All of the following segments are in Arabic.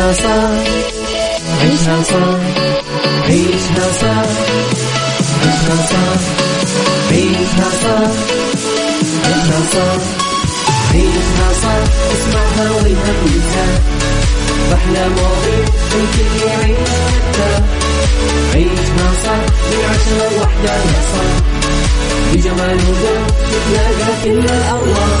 عيشها صح عيشها صح عيشها صح عيشها صح عيشها صح عيشها صح عيشها صح اسمعها والهم ينزاح أحلى مواضيع الكل يعيش حتى عيشها صح من عشرة لوحدة يا صاح بجمال وذوق تتلاقى كل الأرواح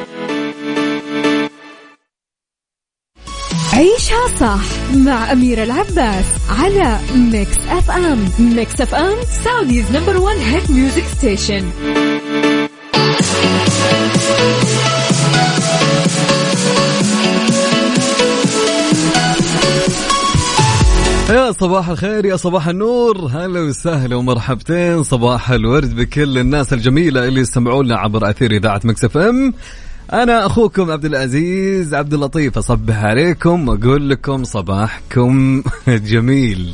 عيشها صح مع أميرة العباس على Mix FM Mix FM Saudi's number one hit music station يا صباح الخير يا صباح النور. هلا وسهلا ومرحبتين. صباح الورد بكل الناس الجميلة اللي يستمعونا عبر أثير إذاعة Mix FM أنا أخوكم عبد العزيز عبد اللطيف أصبح عليكم وأقول لكم صباحكم جميل.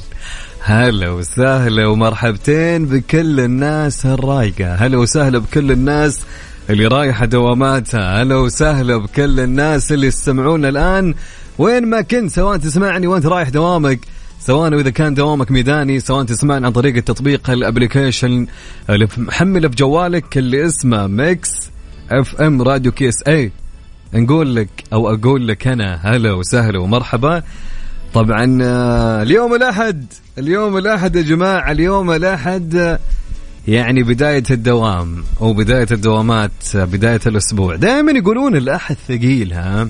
هلا وسهلا ومرحبتين بكل الناس الرايقة. هلا وسهلا بكل الناس اللي رايحة دواماتها. هلا وسهلا بكل الناس اللي يستمعونا الآن. وين ما كنت سواء تسمعني وأنت رايح دوامك سواء اذا كان دوامك ميداني سواء تسمعنا عن طريق التطبيق الابلكيشن اللي محمله بجوالك اللي اسمه Mix FM Radio KSA نقول لك أو أقول لك أنا هلا وسهلا ومرحبا. طبعا آه، اليوم الأحد اليوم الأحد يا جماعة اليوم الأحد آه، يعني بداية الدوام أو بداية الدوامات آه، بداية الأسبوع. دائما يقولون الأحد ثقيل ها؟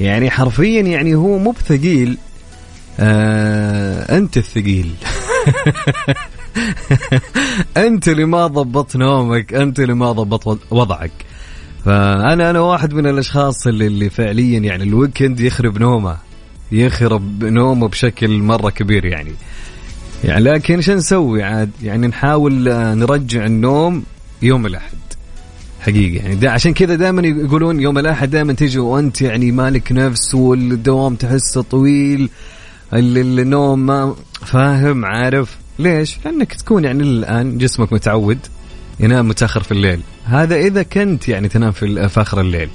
يعني حرفيا يعني هو مو بثقيل آه أنت الثقيل. انت اللي ما ضبطت نومك أنت اللي ما ضبطت وضعك. فأنا أنا واحد من الأشخاص اللي, اللي فعليا يعني الويكند يخرب نومه يخرب نومه بشكل مرة كبير يعني. يعني لكن شو نسوي عاد؟ يعني نحاول آه، نرجع النوم يوم الأحد. حقيقي يعني دا عشان كذا دائما يقولون يوم الأحد دائما تيجي وأنت يعني مالك نفس والدوام تحسه طويل النوم ما فاهم عارف؟ ليش؟ لأنك تكون يعني الآن جسمك متعود ينام متأخر في الليل. هذا إذا كنت يعني تنام في اخر الليل.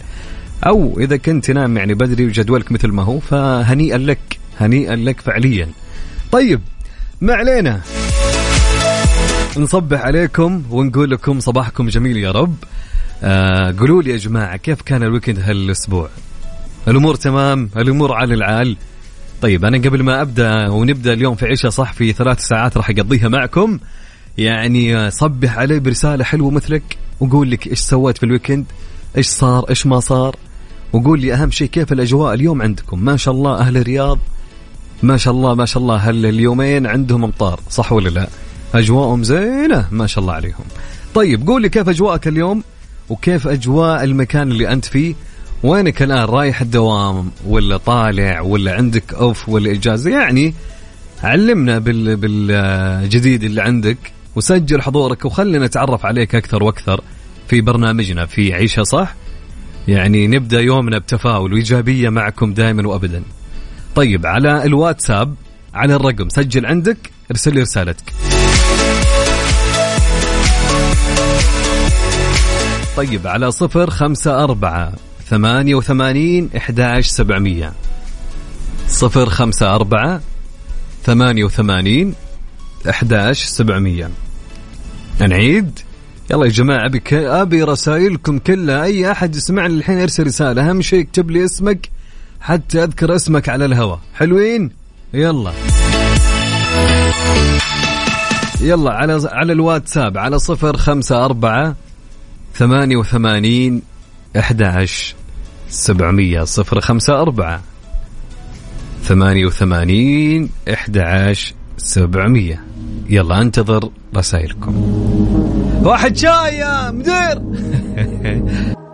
أو إذا كنت تنام يعني بدري وجدولك مثل ما هو فهنيئا لك هنيئا لك فعليا. طيب ما علينا؟ نصبح عليكم ونقول لكم صباحكم جميل يا رب. آه قولوا لي يا جماعة كيف كان الويكند هالأسبوع؟ الأمور تمام؟ الأمور على العال؟ طيب أنا قبل ما أبدأ ونبدأ اليوم في عشاء صح في ثلاث ساعات راح أقضيها معكم. يعني صبح علي برسالة حلوة مثلك وقول لك إيش سويت في ال weekend إيش صار إيش ما صار. وقول لي أهم شيء كيف الأجواء اليوم عندكم. ما شاء الله أهل الرياض ما شاء الله ما شاء الله هل اليومين عندهم امطار صح ولا لا؟ أجواءهم زينة ما شاء الله عليهم. طيب قول لي كيف أجواءك اليوم وكيف أجواء المكان اللي أنت فيه. وينك الآن؟ رايح الدوام ولا طالع ولا عندك off ولا إجازة؟ يعني علمنا بال بالجديد اللي عندك وسجل حضورك وخلينا نتعرف عليك أكثر وأكثر في برنامجنا في عيشها صح؟ يعني نبدأ يومنا بتفاؤل وإيجابية معكم دائما وابدا. طيب على الواتساب على الرقم سجل عندك ارسل لي رسالتك. طيب على صفر خمسة أربعة ثمانية وثمانين إحداش سبعمية صفر خمسة أربعة ثمانية وثمانين إحداش سبعمية نعيد يلا يا جماعة أبي, أبي رسائلكم كلها أي أحد يسمعني الحين يرسل رسالة أهم شيء اكتب لي اسمك حتى أذكر اسمك على الهواء حلوين يلا يلا على على الواتساب على صفر خمسة أربعة ثمانية وثمانين أحد سبعمية صفر خمسة أربعة. ثمانية وثمانين أحد سبعمية. يلا انتظر رسائلكم. واحد شاي يا مدير.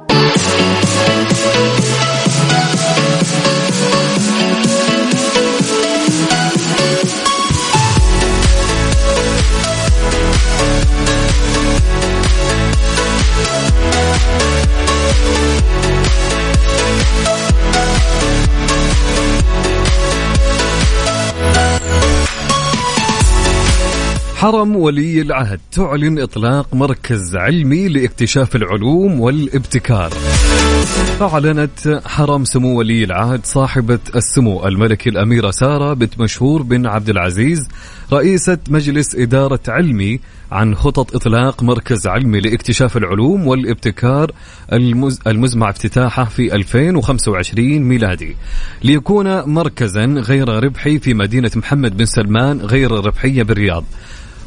حرم ولي العهد. تعلن إطلاق مركز علمي لاكتشاف العلوم والابتكار. أعلنت حرم سمو ولي العهد صاحبة السمو الملكي الأميرة سارة بنت مشهور بن عبد العزيز رئيسة مجلس إدارة علمي عن خطط إطلاق مركز علمي لاكتشاف العلوم والابتكار المزمع افتتاحه في 2025 ميلادي. ليكون مركزا غير ربحي في مدينة محمد بن سلمان غير ربحية بالرياض.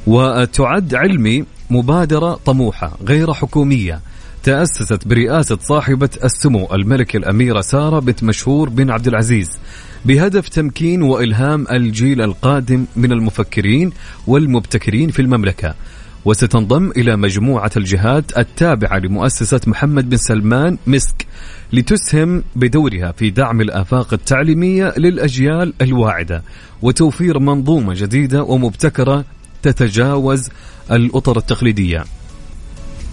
وتعد علمي مبادرة طموحة غير حكومية تأسست برئاسة صاحبة السمو الملكة الأميرة سارة بنت مشهور بن عبد العزيز بهدف تمكين وإلهام الجيل القادم من المفكرين والمبتكرين في المملكة. وستنضم إلى مجموعة الجهات التابعة لمؤسسة محمد بن سلمان مسك لتسهم بدورها في دعم الآفاق التعليمية للأجيال الواعدة وتوفير منظومة جديدة ومبتكرة تتجاوز الأطر التقليدية.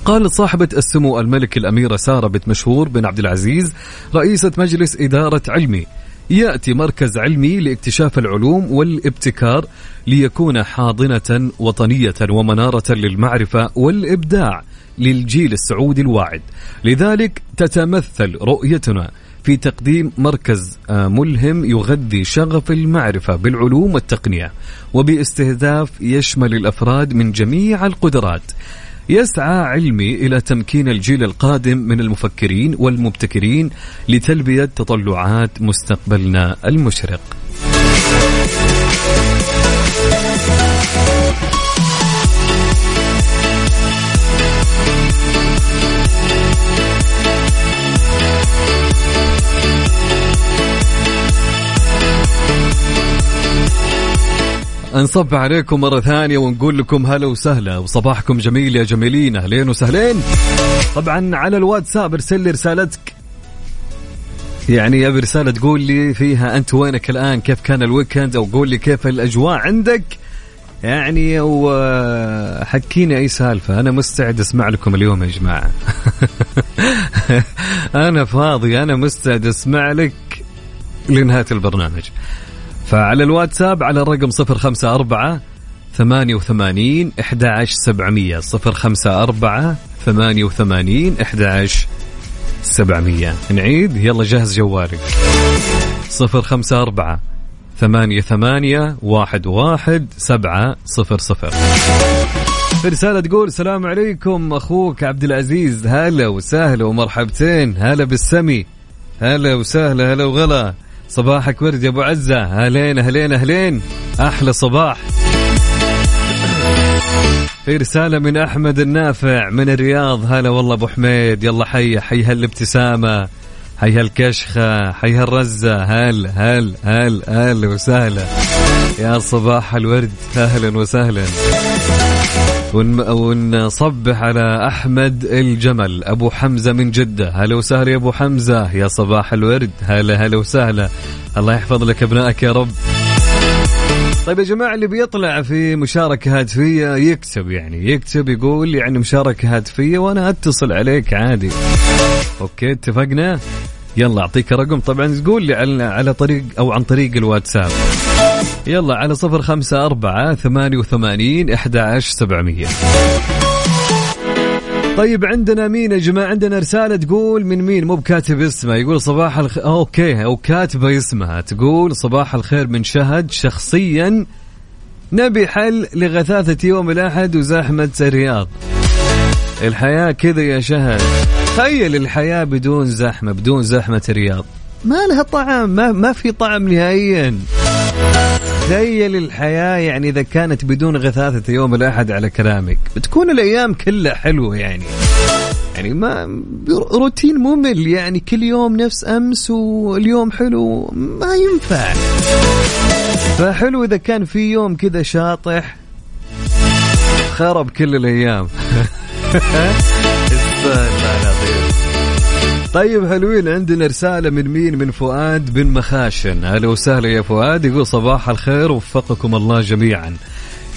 قالت صاحبة السمو الملك الأميرة سارة بنت مشهور بن عبد العزيز رئيسة مجلس إدارة علمي. يأتي مركز علمي لاكتشاف العلوم والابتكار ليكون حاضنة وطنية ومنارة للمعرفة والإبداع للجيل السعودي الواعد. لذلك تتمثل رؤيتنا في تقديم مركز آه، ملهم يغذي شغف المعرفة بالعلوم والتقنية وباستهداف يشمل الأفراد من جميع القدرات. يسعى علمي إلى تمكين الجيل القادم من المفكرين والمبتكرين لتلبية تطلعات مستقبلنا المشرق. نصب عليكم مرة ثانية ونقول لكم هلا وسهلا. وصباحكم جميل يا جميلين. أهلين وسهلين. طبعا على الواتساب ارسل لي رسالتك. يعني أبي رسالة تقول لي فيها أنت وينك الآن؟ كيف كان الويكند؟ أو قول لي كيف الأجواء عندك؟ يعني وحكيني أي سالفة. أنا مستعد أسمع لكم اليوم يا جماعة. أنا فاضي. أنا مستعد أسمع لك لنهاية البرنامج. فعلى الواتساب على الرقم 054 88 11700 054 88 11700 نعيد يلا جهز جوالك. 054 ثمانية ثمانية واحد واحد سبعة صفر صفر. رسالة تقول السلام عليكم أخوك عبد العزيز. هلا وسهلا ومرحبتين. هلا بالسمي. هلا وسهلا هلا وغلا. صباحك ورد يا أبو عزة. أهلين أهلين أهلين. أحلى صباح. في رسالة من أحمد النافع من الرياض. هلا والله أبو حميد. يلا حي حي هالابتسامة حي هالكشخة حي هالرزة. هل هل هل هل وسهلا. يا صباح الورد. أهلا وسهلا. ونصبح على أحمد الجمل. أبو حمزة من جدة. هلا وسهلا يا أبو حمزة. يا صباح الورد. هلا هلا وسهلا. الله يحفظ لك أبنائك يا رب. طيب يا جماعة اللي بيطلع في مشاركة هاتفية يكتب يعني. يكتب يقول يعني مشاركة هاتفية وأنا أتصل عليك عادي. okay اتفقنا؟ يلا أعطيك رقم. طبعا تقول لي على, على طريق أو عن طريق الواتساب. يلا على صفر خمسة أربعة ثمانية وثمانين إحدى عشر سبعمية. طيب عندنا مين يا جماعة؟ عندنا رسالة تقول من مين؟ مو بكاتب اسمه. يقول صباح الخير okay أو كاتبة اسمها. تقول صباح الخير من شهد. شخصيا نبي حل لغثاثة يوم الأحد وزحمة الرياض. الحياة كذا يا شهد. تخيل الحياة بدون زحمة بدون زحمة الرياض. ما لها طعم ما, ما في طعم نهائيا. تخيل الحياة يعني إذا كانت بدون غثاثة يوم الأحد على كلامك. بتكون الأيام كلها حلوة يعني. يعني ما روتين ممل يعني كل يوم نفس أمس واليوم حلو ما ينفع. فحلو إذا كان في يوم كذا شاطح. خرب كل الأيام. طيب حلوين عندنا رسالة من مين؟ من فؤاد بن مخاشن. أهلا وسهلا يا فؤاد. يقول صباح الخير وفقكم الله جميعا.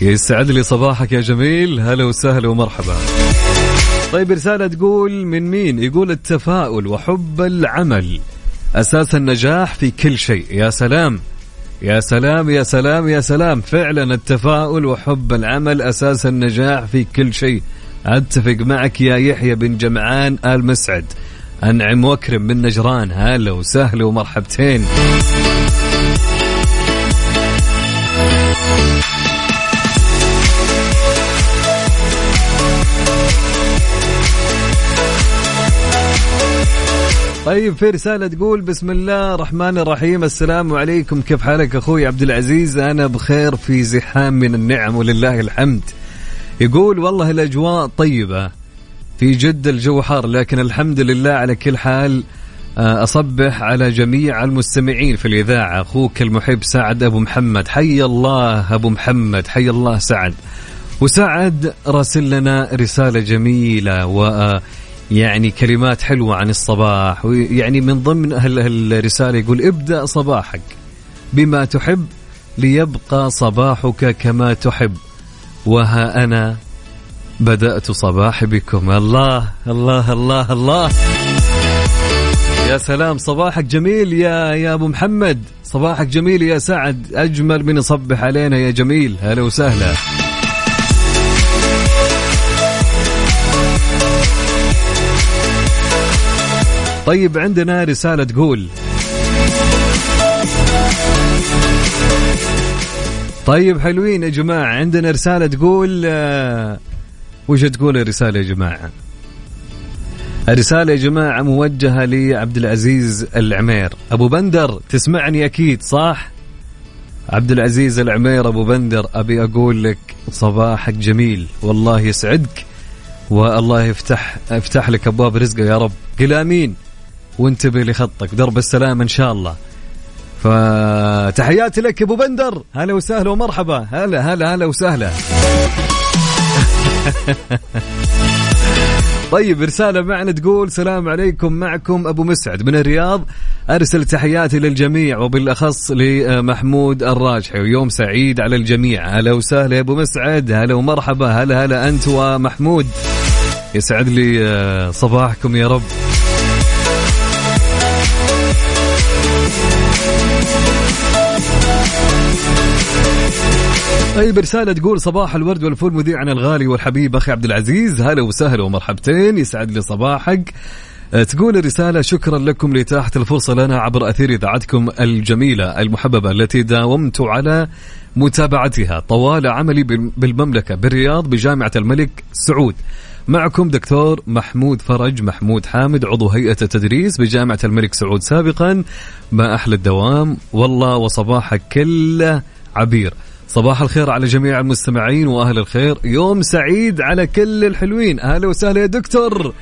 يسعد لي صباحك يا جميل. هلا وسهلا ومرحبا. طيب رسالة تقول من مين؟ يقول التفاؤل وحب العمل أساس النجاح في كل شيء. يا سلام. يا سلام يا سلام يا سلام. فعلا التفاؤل وحب العمل أساس النجاح في كل شيء. أتفق معك يا يحيى بن جمعان آل مسعد. أنعم وأكرم من نجران هلا وسهلا ومرحبتين. طيب في رسالة تقول بسم الله الرحمن الرحيم السلام عليكم. كيف حالك أخوي عبد العزيز؟ أنا بخير في زحام من النعم ولله الحمد. يقول والله الأجواء طيبة في جدة الجو حار لكن الحمد لله على كل حال آه، أصبح على جميع المستمعين في الإذاعة. أخوك المحب سعد أبو محمد. حي الله أبو محمد. حي الله سعد. وسعد راسل لنا رسالة جميلة و يعني كلمات حلوة عن الصباح. ويعني من ضمن الرسالة يقول ابدأ صباحك بما تحب ليبقى صباحك كما تحب. وها أنا بدأت صباحي بكم. الله الله الله الله. يا سلام صباحك جميل يا يا أبو محمد. صباحك جميل يا سعد. أجمل من يصبح علينا يا جميل. هلا وسهلا. طيب عندنا رسالة تقول. طيب حلوين يا جماعة. عندنا رسالة تقول آه وش تقول الرسالة يا جماعة؟ الرسالة يا جماعة موجهة لعبد العزيز العمير. أبو بندر تسمعني أكيد صح؟ عبد العزيز العمير أبو بندر أبي أقول لك صباحك جميل. والله يسعدك والله يفتح يفتح لك أبواب رزقه يا رب. قل آمين وانتبه لخطك درب السلام إن شاء الله. فتحياتي لك أبو بندر. هلا وسهلا ومرحبا. هلا هلا هلا وسهلا. طيب رسالة معنا تقول سلام عليكم معكم أبو مسعد من الرياض. أرسل تحياتي للجميع وبالأخص لمحمود الراجحي. ويوم سعيد على الجميع. هلا وسهلا يا أبو مسعد. هلا ومرحبا. هلا هلا أنت ومحمود. يسعد لي آه، صباحكم يا رب. طيب رسالة تقول صباح الورد والفول مذيعنا الغالي والحبيب أخي عبد العزيز. هلا وسهلا ومرحبتين يسعد لي صباحك. أه، تقول الرسالة شكرا لكم لإتاحة الفرصة لنا عبر أثير إذاعتكم الجميلة المحببة التي داومت على متابعتها. طوال عملي بالمملكة بالرياض بجامعة الملك سعود. معكم دكتور محمود فرج محمود حامد عضو هيئة التدريس بجامعة الملك سعود سابقا. ما أحلى الدوام. والله وصباحك كله عبير. صباح الخير على جميع المستمعين وأهل الخير. يوم سعيد على كل الحلوين. أهلا وسهلا يا دكتور.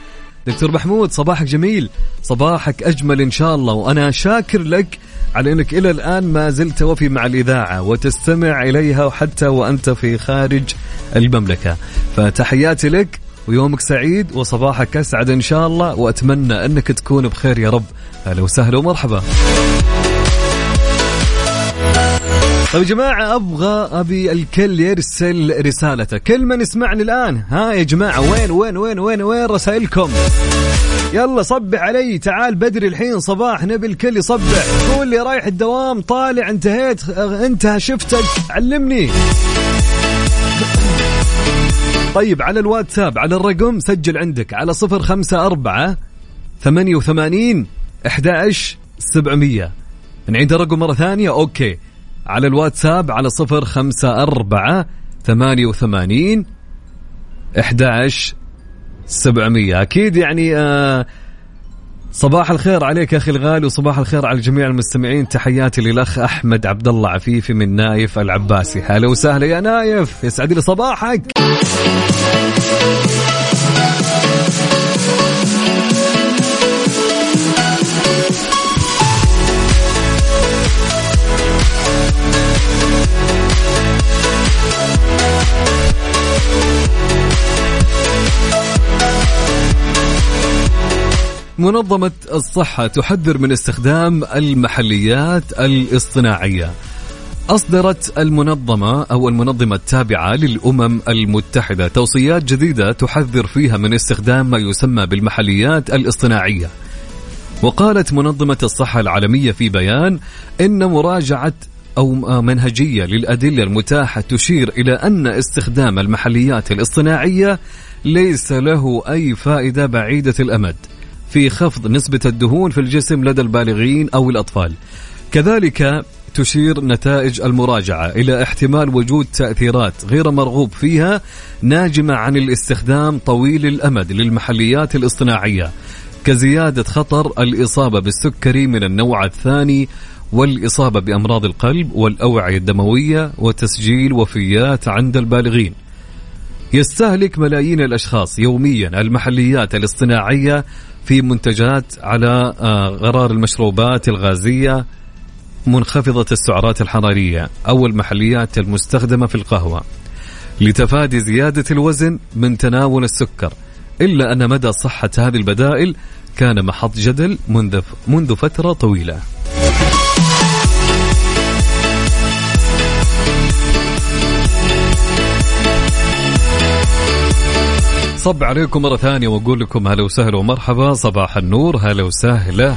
دكتور محمود صباحك جميل. صباحك أجمل إن شاء الله. وأنا شاكر لك على إنك إلى الآن ما زلت وفي مع الإذاعة وتستمع إليها حتى وأنت في خارج المملكة. فتحياتي لك ويومك سعيد وصباحك أسعد إن شاء الله. وأتمنى إنك تكون بخير يا رب. أهلا وسهلا ومرحبا. طيب يا جماعة أبغى أبي الكل يرسل رسالته. كل من يسمعني الآن. ها يا جماعة وين وين وين وين وين رسائلكم؟ يلا صبح علي تعال بدري الحين صباح نبي الكل يصبح. قول لي رايح الدوام؟ طالع انتهيت انتهى شفتك. علمني. طيب على الواتساب على الرقم سجل عندك. على صفر خمسة أربعة ثمانية وثمانين أحد سبعمية. نعيد الرقم مرة ثانية. okay. على الواتساب على صفر خمسة أربعة ثمانية وثمانين إحداش سبعمية. أكيد يعني آه صباح الخير عليك أخي الغالي وصباح الخير على جميع المستمعين. تحياتي للأخ أحمد عبد الله عفيفي من نايف العباسي. هلا وسهلا يا نايف يسعد لي صباحك. منظمة الصحة تحذر من استخدام المحليات الاصطناعية. أصدرت المنظمة أو المنظمة التابعة للأمم المتحدة توصيات جديدة تحذر فيها من استخدام ما يسمى بالمحليات الاصطناعية. وقالت منظمة الصحة العالمية في بيان إن مراجعة أو منهجية للأدلة المتاحة تشير إلى أن استخدام المحليات الاصطناعية ليس له أي فائدة بعيدة الأمد. في خفض نسبة الدهون في الجسم لدى البالغين أو الأطفال. كذلك تشير نتائج المراجعة إلى احتمال وجود تأثيرات غير مرغوب فيها ناجمة عن الاستخدام طويل الأمد للمحليات الاصطناعية كزيادة خطر الإصابة بالسكري من النوع الثاني والإصابة بأمراض القلب والأوعية الدموية وتسجيل وفيات عند البالغين. يستهلك ملايين الأشخاص يوميا المحليات الاصطناعية في منتجات على آه، غرار المشروبات الغازية منخفضة السعرات الحرارية أو المحليات المستخدمة في القهوة لتفادي زيادة الوزن من تناول السكر إلا أن مدى صحة هذه البدائل كان محط جدل منذ منذ فترة طويلة. صب عليكم مرة ثانية وأقول لكم هلا وسهلا ومرحبا صباح النور هلا وسهلا.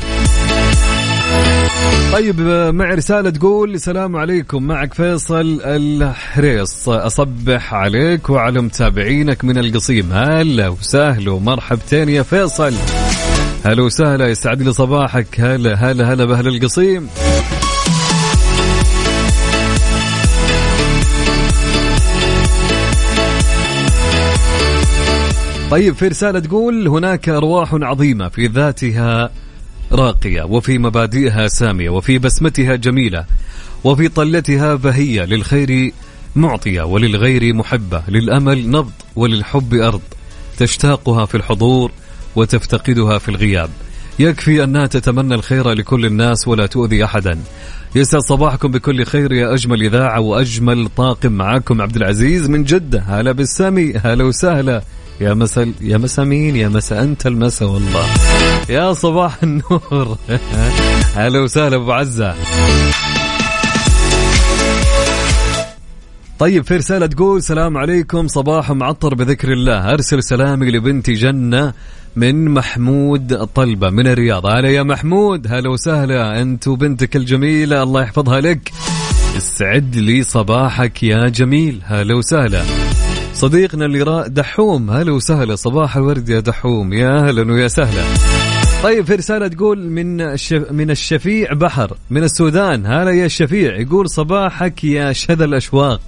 طيب معي رسالة تقول السلام عليكم معك فيصل الحريص. أصبح عليك وعلى متابعينك من القصيم. هلا وسهلا ومرحبتين يا فيصل. هلا وسهلا يسعد لي صباحك. هلا هلا هلا بأهل القصيم. طيب في رسالة تقول هناك أرواح عظيمة في ذاتها راقية وفي مبادئها سامية وفي بسمتها جميلة وفي طلتها بهية للخير معطية وللغير محبة للأمل نبض وللحب أرض تشتاقها في الحضور وتفتقدها في الغياب. يكفي أنها تتمنى الخير لكل الناس ولا تؤذي أحدا. يسعد صباحكم بكل خير يا أجمل إذاعة وأجمل طاقم معكم عبد العزيز من جدة. هلا بالسامي هلا وسهلا. يا مسا يا مسا مين؟ يا مسا أنت المسا والله. يا صباح النور. هلا وسهلا أبو عزة. طيب في رسالة تقول سلام عليكم صباح معطر بذكر الله. أرسل سلامي لبنتي جنة من محمود طلبة من الرياض. هلا يا محمود. هلا وسهلا. أنت وبنتك الجميلة الله يحفظها لك. اسعد لي صباحك يا جميل. هلا وسهلا. صديقنا اللي را دحوم. هلا وسهلا. صباح الورد يا دحوم. يا أهلا ويا سهلا. طيب في رسالة تقول من الشف... من الشفيع بحر من السودان. هلا يا الشفيع. يقول صباحك يا شذا الأشواق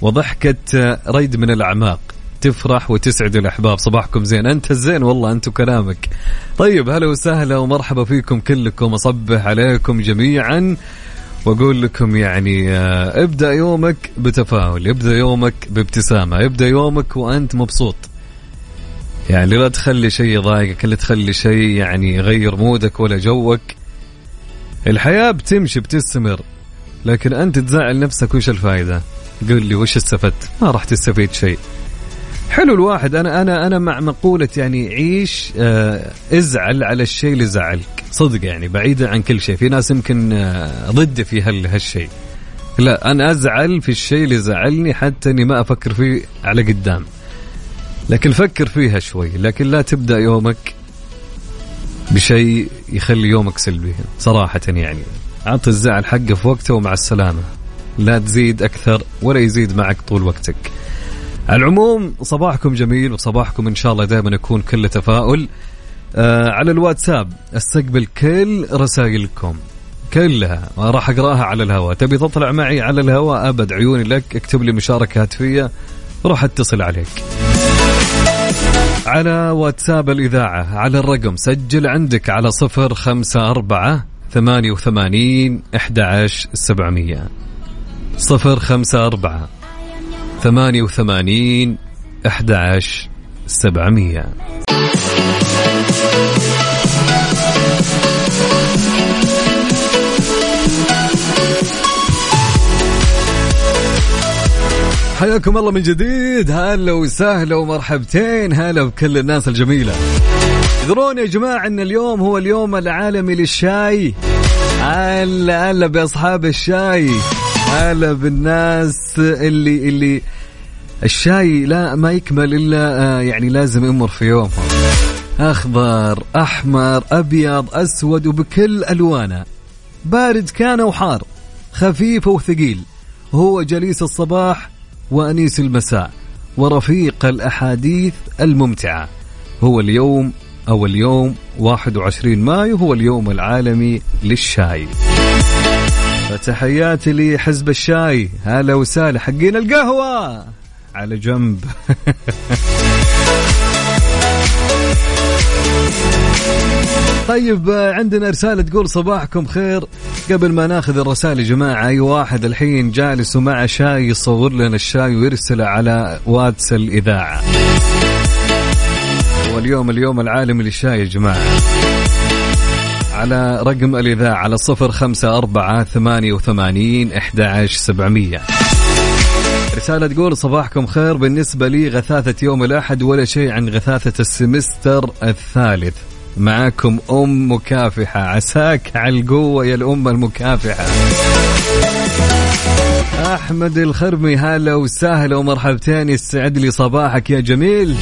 وضحكة ريد من الأعماق. تفرح وتسعد الأحباب. صباحكم زين. أنت الزين والله أنت كلامك طيب هلا وسهلا ومرحبا فيكم كلكم. أصبح عليكم جميعا. وأقول لكم يعني آه، ابدأ يومك بتفاؤل ابدأ يومك بابتسامة ابدأ يومك وأنت مبسوط. يعني لا تخلي شيء يضايقك لا تخلي شيء يعني يغير مودك ولا جوك. الحياة بتمشي بتستمر لكن أنت تزعل نفسك وش الفائدة قل لي وش استفدت؟ ما راح تستفيد شيء. حلو الواحد. أنا أنا أنا مع مقولة يعني عيش آه ازعل على الشيء اللي زعلك. صدق يعني بعيدا عن كل شيء. في ناس يمكن آه ضد في هالشيء. لا أنا أزعل في الشيء اللي زعلني حتى إني ما أفكر فيه على قدام. لكن فكر فيها شوي. لكن لا تبدأ يومك بشيء يخلي يومك سلبي. صراحة يعني. أعطي الزعل حقه في وقته ومع السلامة. لا تزيد أكثر ولا يزيد معك طول وقتك. العموم صباحكم جميل وصباحكم إن شاء الله دائما يكون كله تفاؤل. آه على الواتساب استقبل كل رسائلكم. كلها. راح أقرأها على الهواء. تبي تطلع معي على الهواء أبد عيوني لك اكتب لي مشاركة هاتفية راح اتصل عليك. على واتساب الإذاعة على الرقم سجل عندك على صفر خمسة أربعة ثمانية وثمانين أحد سبعمية. صفر خمسة أربعة ثمانية وثمانين أحد سبعمية. حياكم الله من جديد. هلا وسهلا ومرحبتين. هلا بكل الناس الجميلة. تدرون يا جماعة إن اليوم هو اليوم العالمي للشاي. هلا هلا بأصحاب الشاي. هلا بالناس اللي اللي الشاي لا ما يكمل إلا آه، يعني لازم يمر في يومهم أخضر أحمر أبيض أسود وبكل ألوانه. بارد كان أو حار خفيف وثقيل. هو جليس الصباح وأنيس المساء ورفيق الأحاديث الممتعة. هو اليوم أو اليوم 21 مايو هو اليوم العالمي للشاي. فتحياتي لحزب الشاي. هلا وسهلا حقين القهوة. على جنب. طيب عندنا رسالة تقول صباحكم خير. قبل ما ناخذ الرسائل يا جماعة أي واحد الحين جالس ومع شاي يصور لنا الشاي ويرسله على واتس الإذاعة. واليوم اليوم العالمي للشاي يا جماعة. على رقم الإذاعة على صفر خمسة أربعة ثمانية وثمانين أحد سبعمية. رسالة تقول صباحكم خير. بالنسبة لي غثاثة يوم الأحد ولا شيء عن غثاثة ال semester الثالث. معاكم أم مكافحة. عساك على القوة يا الأم المكافحة. أحمد الخرمي هلا وسهلا ومرحبتين. يستعد لي صباحك يا جميل.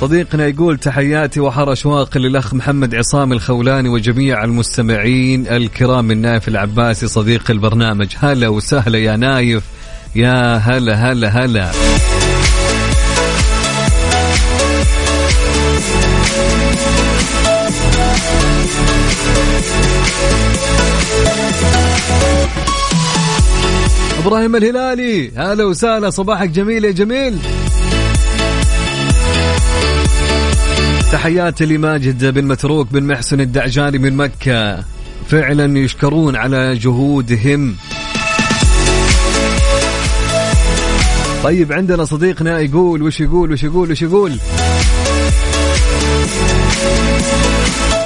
صديقنا يقول تحياتي وحر اشواق للأخ محمد عصام الخولاني وجميع المستمعين الكرام من نايف العباسي صديق البرنامج. هلا وسهلا يا نايف. يا هلا هلا هلا. إبراهيم الهلالي هلا وسهلا صباحك جميل يا جميل. تحياتي لماجد بن متروك بن محسن الدعجاني من مكة. فعلا يشكرون على جهودهم. طيب عندنا صديقنا يقول وش يقول وش يقول وش يقول؟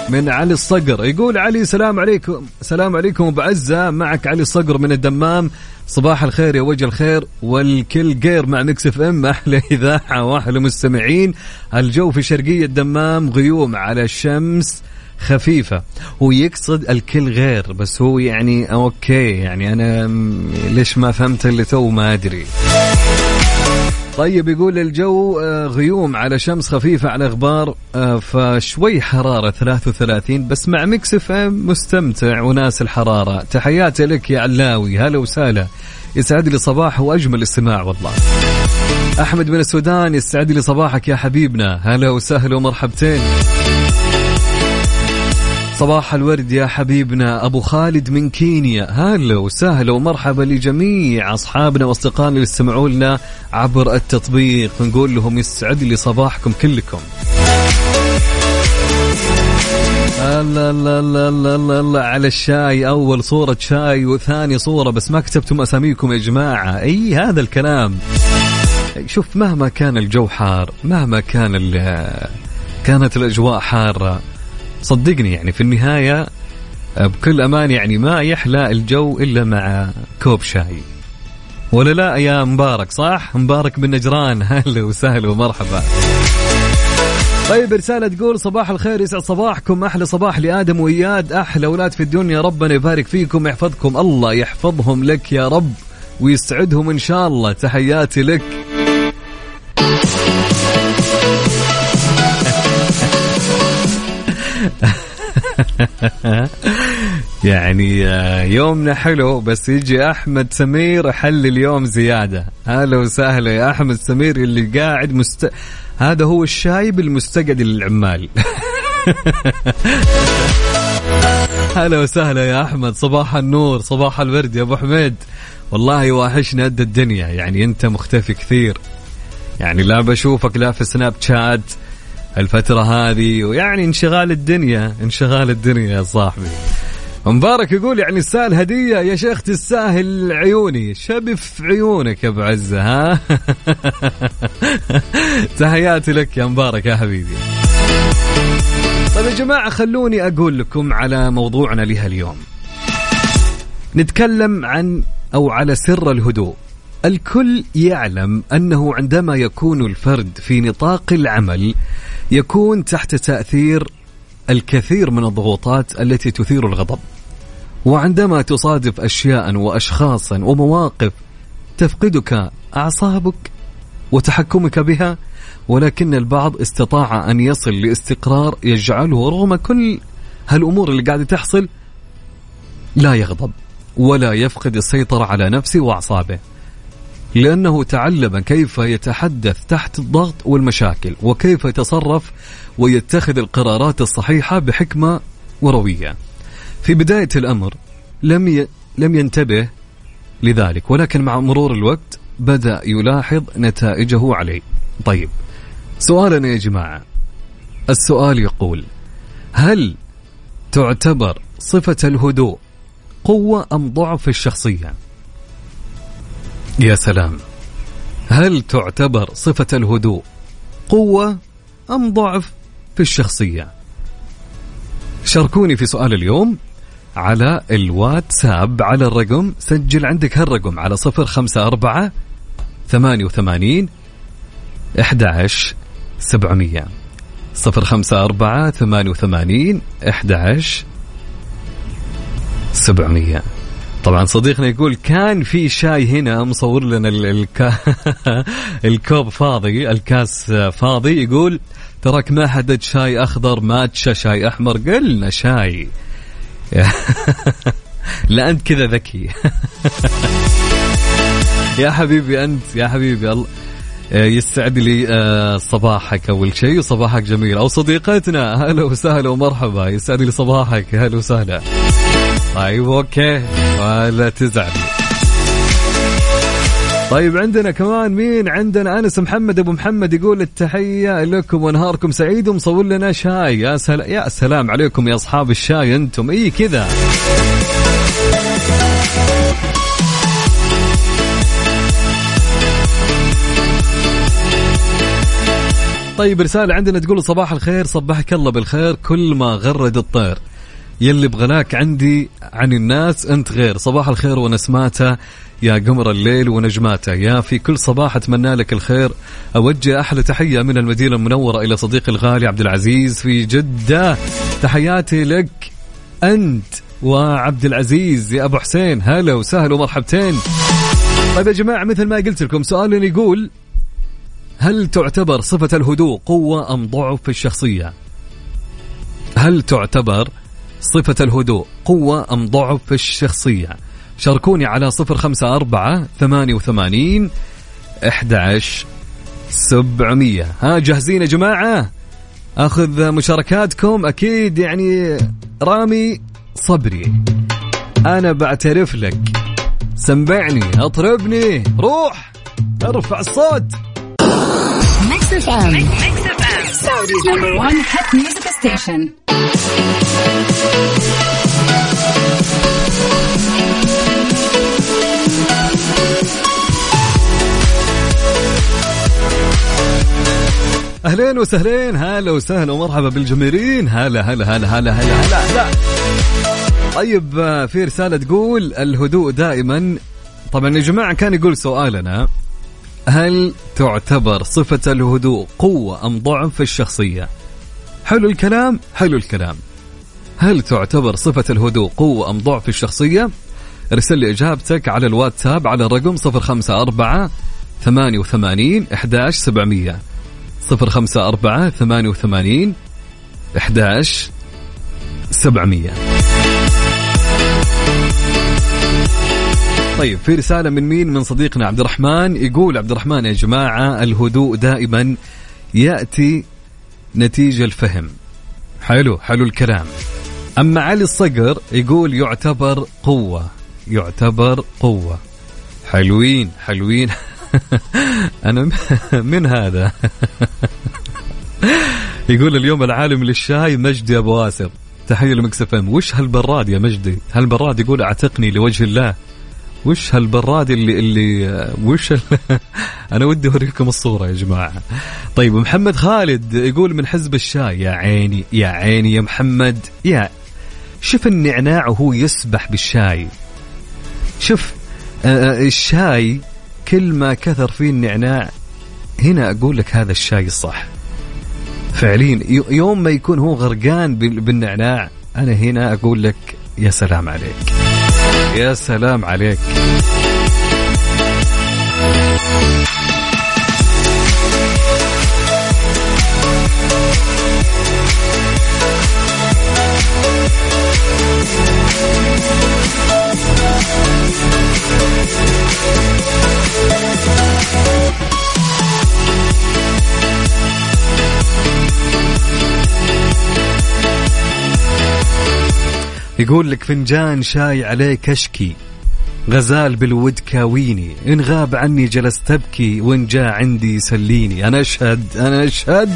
من علي الصقر. يقول علي سلام عليكم سلام عليكم بعزة معك علي الصقر من الدمام. صباح الخير يا وجه الخير والكل غير مع Mix FM. أحلى إذاعة واحلى مستمعين الجو في شرقية الدمام غيوم على الشمس خفيفة. هو يقصد الكل غير بس هو يعني okay يعني أنا ليش ما فهمت اللي تو ما أدري. طيب يقول الجو آه، غيوم على شمس خفيفة على غبار آه، فشوي حرارة 33 بس مع Mix FM مستمتع وناسي الحرارة. تحياتي لك يا علاوي. هلا وسهلا. يسعد لي صباح وأجمل استماع والله. أحمد من السودان يسعد لي صباحك يا حبيبنا. هلا وسهلا ومرحبتين. صباح الورد يا حبيبنا. أبو خالد من كينيا. هلا وسهلا ومرحبا لجميع أصحابنا وأصدقائنا اللي يستمعوا لنا عبر التطبيق. نقول لهم يسعد لي صباحكم كلكم. الله الله الله الله الله, الله على الشاي. أول صورة شاي وثاني صورة بس ما كتبتم أساميكم يا جماعة. أي هذا الكلام. شوف مهما كان الجو حار مهما كان كانت الأجواء حارة صدقني يعني في النهاية بكل أمان يعني ما يحلى الجو إلا مع كوب شاي. ولا لا يا مبارك؟ صح؟ مبارك بن نجران. هلا وسهلا ومرحبا. طيب رسالة تقول صباح الخير يسعد صباحكم. أحلى صباح لآدم وإياد. أحلى أولاد في الدنيا. ربنا يبارك فيكم يحفظكم. الله يحفظهم لك يا رب ويسعدهم إن شاء الله. تحياتي لك. يعني آه، يومنا حلو بس يجي أحمد سمير حل اليوم زيادة. هلا وسهلا يا أحمد سمير اللي قاعد مست... هذا هو الشايب المستقعد للعمال. هلا وسهلا يا أحمد صباح النور صباح الورد يا أبو حميد. والله واحشنا قد الدنيا يعني أنت مختفي كثير. يعني لا بشوفك لا في سناب شات. الفترة هذه ويعني انشغال الدنيا انشغال الدنيا يا صاحبي. مبارك يقول يعني السال هدية يا شيخ تستاهل عيوني. شبف عيونك يا أبو عزة ها؟ تحياتي لك يا مبارك يا حبيبي. طيب يا جماعة خلوني أقول لكم على موضوعنا لها اليوم نتكلم عن أو على سر الهدوء. الكل يعلم أنه عندما يكون الفرد في نطاق العمل يكون تحت تأثير الكثير من الضغوطات التي تثير الغضب. وعندما تصادف أشياء وأشخاصا ومواقف تفقدك أعصابك وتحكمك بها ولكن البعض استطاع أن يصل لاستقرار يجعله رغم كل هالأمور اللي قاعدة تحصل لا يغضب ولا يفقد السيطرة على نفسه وأعصابه. لأنه تعلم كيف يتحدث تحت الضغط والمشاكل وكيف يتصرف ويتخذ القرارات الصحيحة بحكمة وروية. في بداية الأمر لم ي... لم ينتبه لذلك ولكن مع مرور الوقت بدأ يلاحظ نتائجه عليه. طيب سؤالنا يا جماعة. السؤال يقول هل تعتبر صفة الهدوء قوة أم ضعف الشخصية؟ يا سلام. هل تعتبر صفة الهدوء قوة أم ضعف في الشخصية؟ شاركوني في سؤال اليوم على الواتساب على الرقم. سجل عندك هالرقم على صفر خمسة أربعة ثمانية وثمانين إحدى سبعمية. صفر خمسة أربعة ثمانية وثمانين إحدى سبعمية. طبعا صديقنا يقول كان في شاي هنا مصور لنا الكا الكوب فاضي الكاس فاضي يقول تراك ما حدد شاي أخضر ماتشا شاي أحمر قلنا شاي. لا أنت كذا ذكي. يا حبيبي أنت يا حبيبي الله. يستعد لي آه، صباحك أول شيء وصباحك جميل. أو صديقتنا هلا وسهلا ومرحبا. يسعد لي صباحك هلا وسهلا. طيب أوكي. ولا تزعل. طيب عندنا كمان مين؟ عندنا أنس محمد أبو محمد يقول التحية لكم ونهاركم سعيد ومصور لنا شاي. يا سلام يا سلام عليكم يا أصحاب الشاي أنتم. إي كذا. طيب رسالة عندنا تقول صباح الخير صبحك الله بالخير كل ما غرد الطير. يلي بغلاك عندي عن الناس أنت غير. صباح الخير ونسماته يا قمر الليل ونجماته. يا في كل صباح أتمنى لك الخير. أوجه أحلى تحية من المدينة المنورة إلى صديقي الغالي عبد العزيز في جدة. تحياتي لك أنت وعبد العزيز. يا أبو حسين هلا وسهلا ومرحبتين. طيب يا جماعة مثل ما قلت لكم سؤال يقول هل تعتبر صفة الهدوء قوة أم ضعف في الشخصية؟ هل تعتبر صفة الهدوء قوة أم ضعف في الشخصية؟ شاركوني على صفر خمسة أربعة ثمانية وثمانين أحد سبعمية. ها جاهزين يا جماعة؟ أخذ مشاركاتكم أكيد يعني رامي صبري. أنا بعترف لك. سمعني أطربني. روح أرفع الصوت. Saudi's number one hit music station. أهلين وسهلين هلا وسهلا ومرحبا بالجميلين هلا هلا هلا هلا هلا هلا, هلا. طيب في رسالة تقول الهدوء دائما طبعا يا جماعة كان يقول سؤالنا هل تعتبر صفة الهدوء قوة أم ضعف في الشخصية؟ حلو الكلام حلو الكلام. هل تعتبر صفة الهدوء قوة أم ضعف في الشخصية؟ ارسل لي إجابتك على الواتساب على الرقم 054 88 11 700 054 88 11 700 طيب في رسالة من مين؟ من صديقنا عبد الرحمن يقول عبد الرحمن يا جماعة الهدوء دائما يأتي نتيجة الفهم. حلو حلو الكلام. أما علي الصقر يقول يعتبر قوة يعتبر قوة. حلوين حلوين. أنا من هذا. يقول اليوم العالم للشاي مجدي أبو واسر تحية لمكسف وش هالبراد يا مجدي؟ هالبراد يقول أعتقني لوجه الله. وش هالبراد اللي اللي وش أنا ودي أوريكم الصورة يا جماعة. طيب محمد خالد يقول من حزب الشاي يا عيني يا عيني يا محمد يا شوف النعناع وهو يسبح بالشاي. شوف آه، الشاي كل ما كثر فيه النعناع هنا أقول لك هذا الشاي الصح. فعليا يوم ما يكون هو غرقان بالنعناع أنا هنا أقول لك يا سلام عليك. يا سلام عليك. يقول لك فنجان شاي عليه كشكي غزال بالود كاويني إن غاب عني جلست تبكي وإن جاء عندي يسليني أنا أشهد أنا أشهد.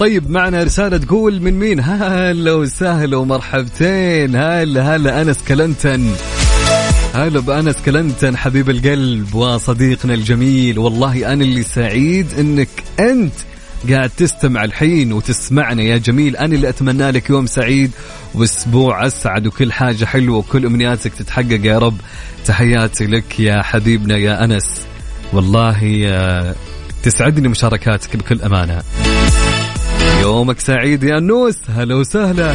طيب معنا رسالة تقول من مين؟ هلا وسهلا ومرحبتين. هلا هلا أنس كلنتن. هلا بأنس كلنتن حبيب القلب وصديقنا الجميل. والله أنا اللي سعيد أنك أنت قاعد تستمع الحين وتسمعنا يا جميل. أنا اللي أتمنى لك يوم سعيد وأسبوع أسعد وكل حاجة حلوة وكل أمنياتك تتحقق يا رب. تحياتي لك يا حبيبنا يا أنس. والله آه، تسعدني مشاركاتك بكل أمانة. يومك سعيد يا نوس هلا وسهلا.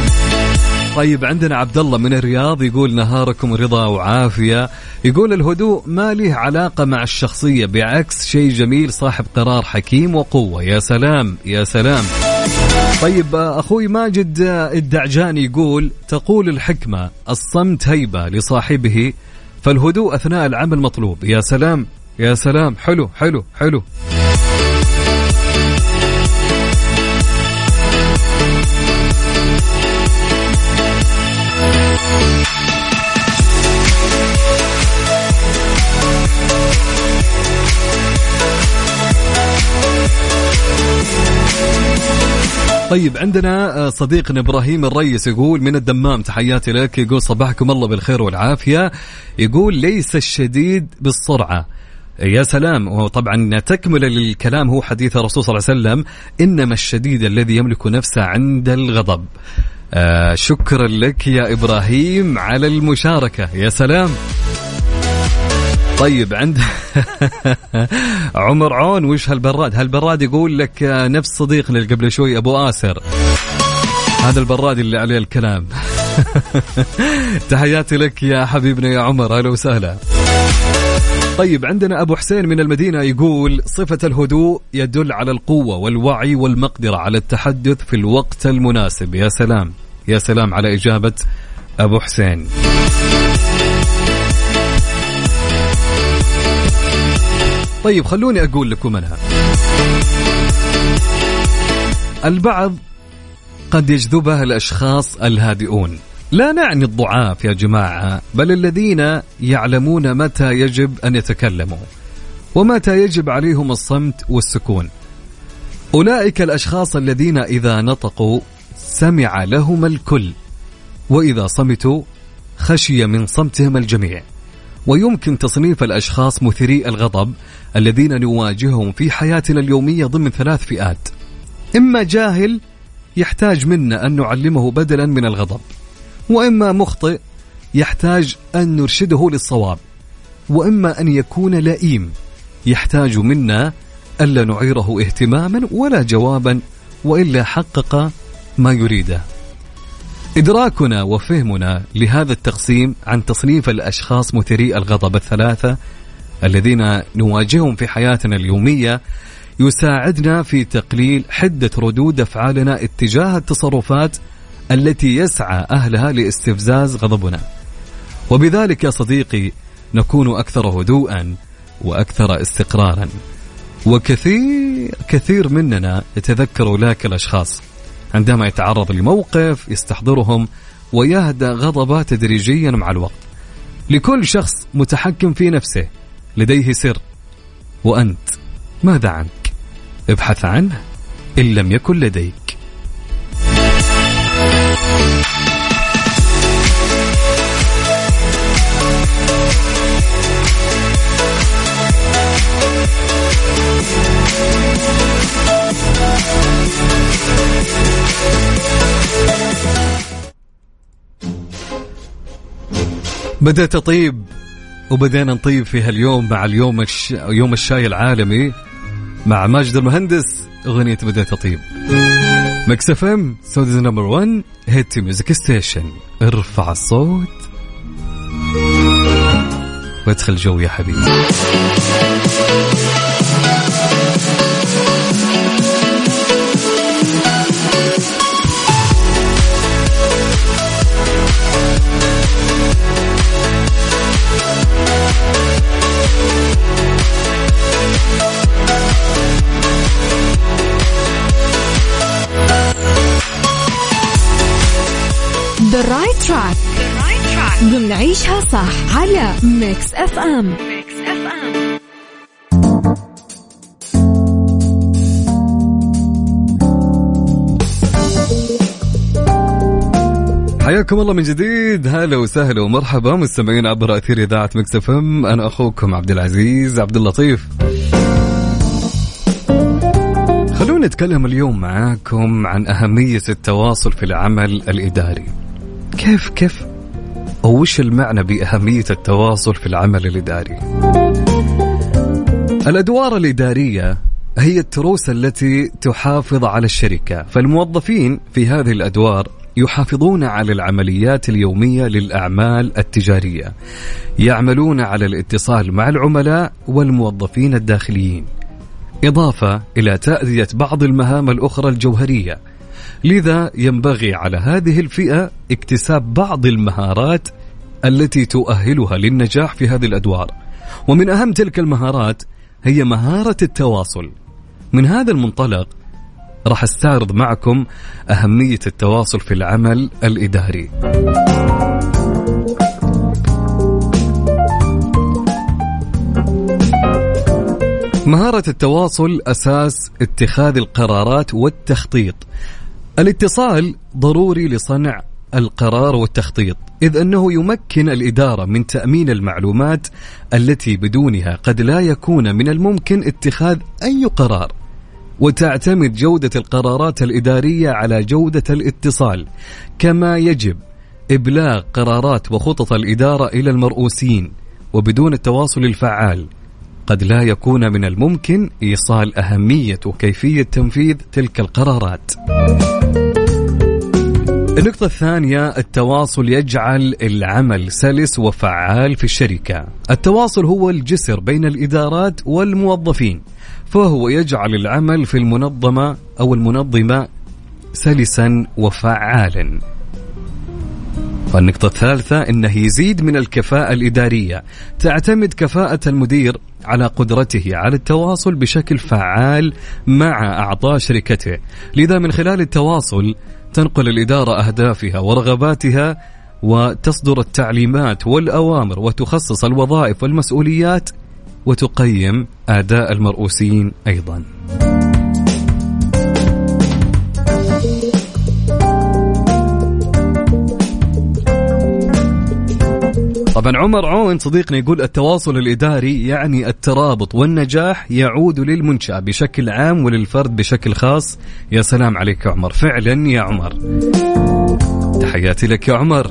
طيب عندنا عبد الله من الرياض يقول نهاركم رضا وعافية. يقول الهدوء ما له علاقة مع الشخصية بعكس شيء جميل صاحب قرار حكيم وقوة. يا سلام يا سلام. طيب أخوي ماجد الدعجاني يقول تقول الحكمة الصمت هيبة لصاحبه فالهدوء أثناء العمل مطلوب. يا سلام يا سلام. حلو حلو حلو. طيب عندنا آه، صديقنا إبراهيم الريس يقول من الدمام تحياتي لك. يقول صباحكم الله بالخير والعافية. يقول ليس الشديد بالسرعة. يا سلام. وطبعا تكمل للكلام هو حديث الرسول صلى الله عليه وسلم إنما الشديد الذي يملك نفسه عند الغضب. آه شكرا لك يا إبراهيم على المشاركة. يا سلام. طيب عند عمر عون وش هالبراد؟ هالبراد يقول لك نفس صديقنا اللي قبل شوي أبو آسر. هذا البراد اللي عليه الكلام. تحياتي لك يا حبيبنا يا عمر أهلا وسهلا. طيب عندنا أبو حسين من المدينة يقول صفة الهدوء يدل على القوة والوعي والمقدرة على التحدث في الوقت المناسب. يا سلام يا سلام على إجابة أبو حسين. طيب خلوني أقول لكم أنا. البعض قد يجذبه الأشخاص الهادئون. لا نعني الضعاف يا جماعة بل الذين يعلمون متى يجب أن يتكلموا ومتى يجب عليهم الصمت والسكون. أولئك الأشخاص الذين إذا نطقوا سمع لهم الكل وإذا صمتوا خشي من صمتهم الجميع. ويمكن تصنيف الأشخاص مثيري الغضب الذين نواجههم في حياتنا اليومية ضمن ثلاث فئات. إما جاهل يحتاج منا أن نعلمه بدلا من الغضب وإما مخطئ يحتاج أن نرشده للصواب وإما أن يكون لئيم يحتاج منا ألا نعيره اهتماما ولا جوابا وإلا حقق ما يريده. إدراكنا وفهمنا لهذا التقسيم عن تصنيف الأشخاص مثيري الغضب الثلاثة الذين نواجههم في حياتنا اليومية. يساعدنا في تقليل حدة ردود أفعالنا اتجاه التصرفات التي يسعى أهلها لاستفزاز غضبنا. وبذلك يا صديقي نكون أكثر هدوءا وأكثر استقرارا. وكثير كثير مننا يتذكر أولئك الأشخاص عندما يتعرض لموقف يستحضرهم ويهدأ غضبه تدريجيا مع الوقت. لكل شخص متحكم في نفسه لديه سر. وأنت ماذا عنك؟ ابحث عنه إن لم يكن لديك. بديت أطيب وبدينا نطيب في هاليوم مع اليوم الش... يوم الشاي العالمي مع ماجد المهندس أغنية بديت أطيب Mix FM Saudi's number 1 hit music station. ارفع الصوت. وادخل جو يا حبيبي. تراك ضمن عيشها صح على Mix FM حياكم الله من جديد هلا وسهلا ومرحبا مستمعين عبر اثير اذاعه Mix FM أنا اخوكم عبد العزيز عبد اللطيف خلونا نتكلم اليوم معاكم عن اهميه التواصل في العمل الاداري كيف كيف؟ وش المعنى بأهمية التواصل في العمل الإداري؟ الأدوار الإدارية هي التروس التي تحافظ على الشركة فالموظفين في هذه الأدوار يحافظون على العمليات اليومية للأعمال التجارية يعملون على الاتصال مع العملاء والموظفين الداخليين. إضافة إلى تاديه بعض المهام الأخرى الجوهرية لذا ينبغي على هذه الفئة اكتساب بعض المهارات التي تؤهلها للنجاح في هذه الأدوار. ومن أهم تلك المهارات هي مهارة التواصل. من هذا المنطلق راح أستعرض معكم أهمية التواصل في العمل الإداري. مهارة التواصل أساس اتخاذ القرارات والتخطيط. الاتصال ضروري لصنع القرار والتخطيط إذ أنه يمكن الإدارة من تأمين المعلومات التي بدونها قد لا يكون من الممكن اتخاذ أي قرار. وتعتمد جودة القرارات الإدارية على جودة الاتصال كما يجب إبلاغ قرارات وخطط الإدارة إلى المرؤوسين وبدون التواصل الفعال. قد لا يكون من الممكن إيصال أهمية وكيفية تنفيذ تلك القرارات. النقطة الثانية التواصل يجعل العمل سلس وفعال في الشركة. التواصل هو الجسر بين الإدارات والموظفين فهو يجعل العمل في المنظمة أو المنظمة سلسا وفعالا. والنقطة الثالثة أنه يزيد من الكفاءة الإدارية. تعتمد كفاءة المدير على قدرته على التواصل بشكل فعال مع أعضاء شركته. لذا من خلال التواصل تنقل الإدارة أهدافها ورغباتها وتصدر التعليمات والأوامر وتخصص الوظائف والمسؤوليات وتقيم أداء المرؤوسين أيضا. طبعا عمر عون صديقنا يقول التواصل الإداري يعني الترابط والنجاح يعود للمنشأة بشكل عام وللفرد بشكل خاص. يا سلام عليك يا عمر. فعلا يا عمر. تحياتي لك يا عمر.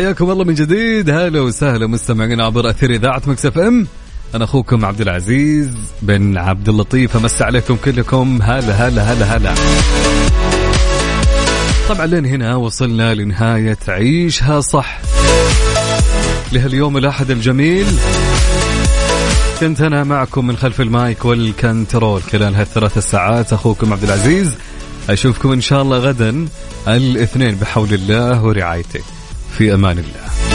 حياكم الله من جديد. هلا وسهلا مستمعين عبر أثير إذاعة Mix FM. أنا أخوكم عبد العزيز بن عبد اللطيف. أمس عليكم كلكم. هلا هلا هلا هلا. طبعا لين هنا وصلنا لنهاية عيشها صح. لهاليوم الأحد الجميل كنت أنا معكم من خلف ال mic وال control خلال هالثلاث ساعات أخوكم عبد العزيز أشوفكم إن شاء الله غدا الاثنين بحول الله ورعايته. في أمان الله.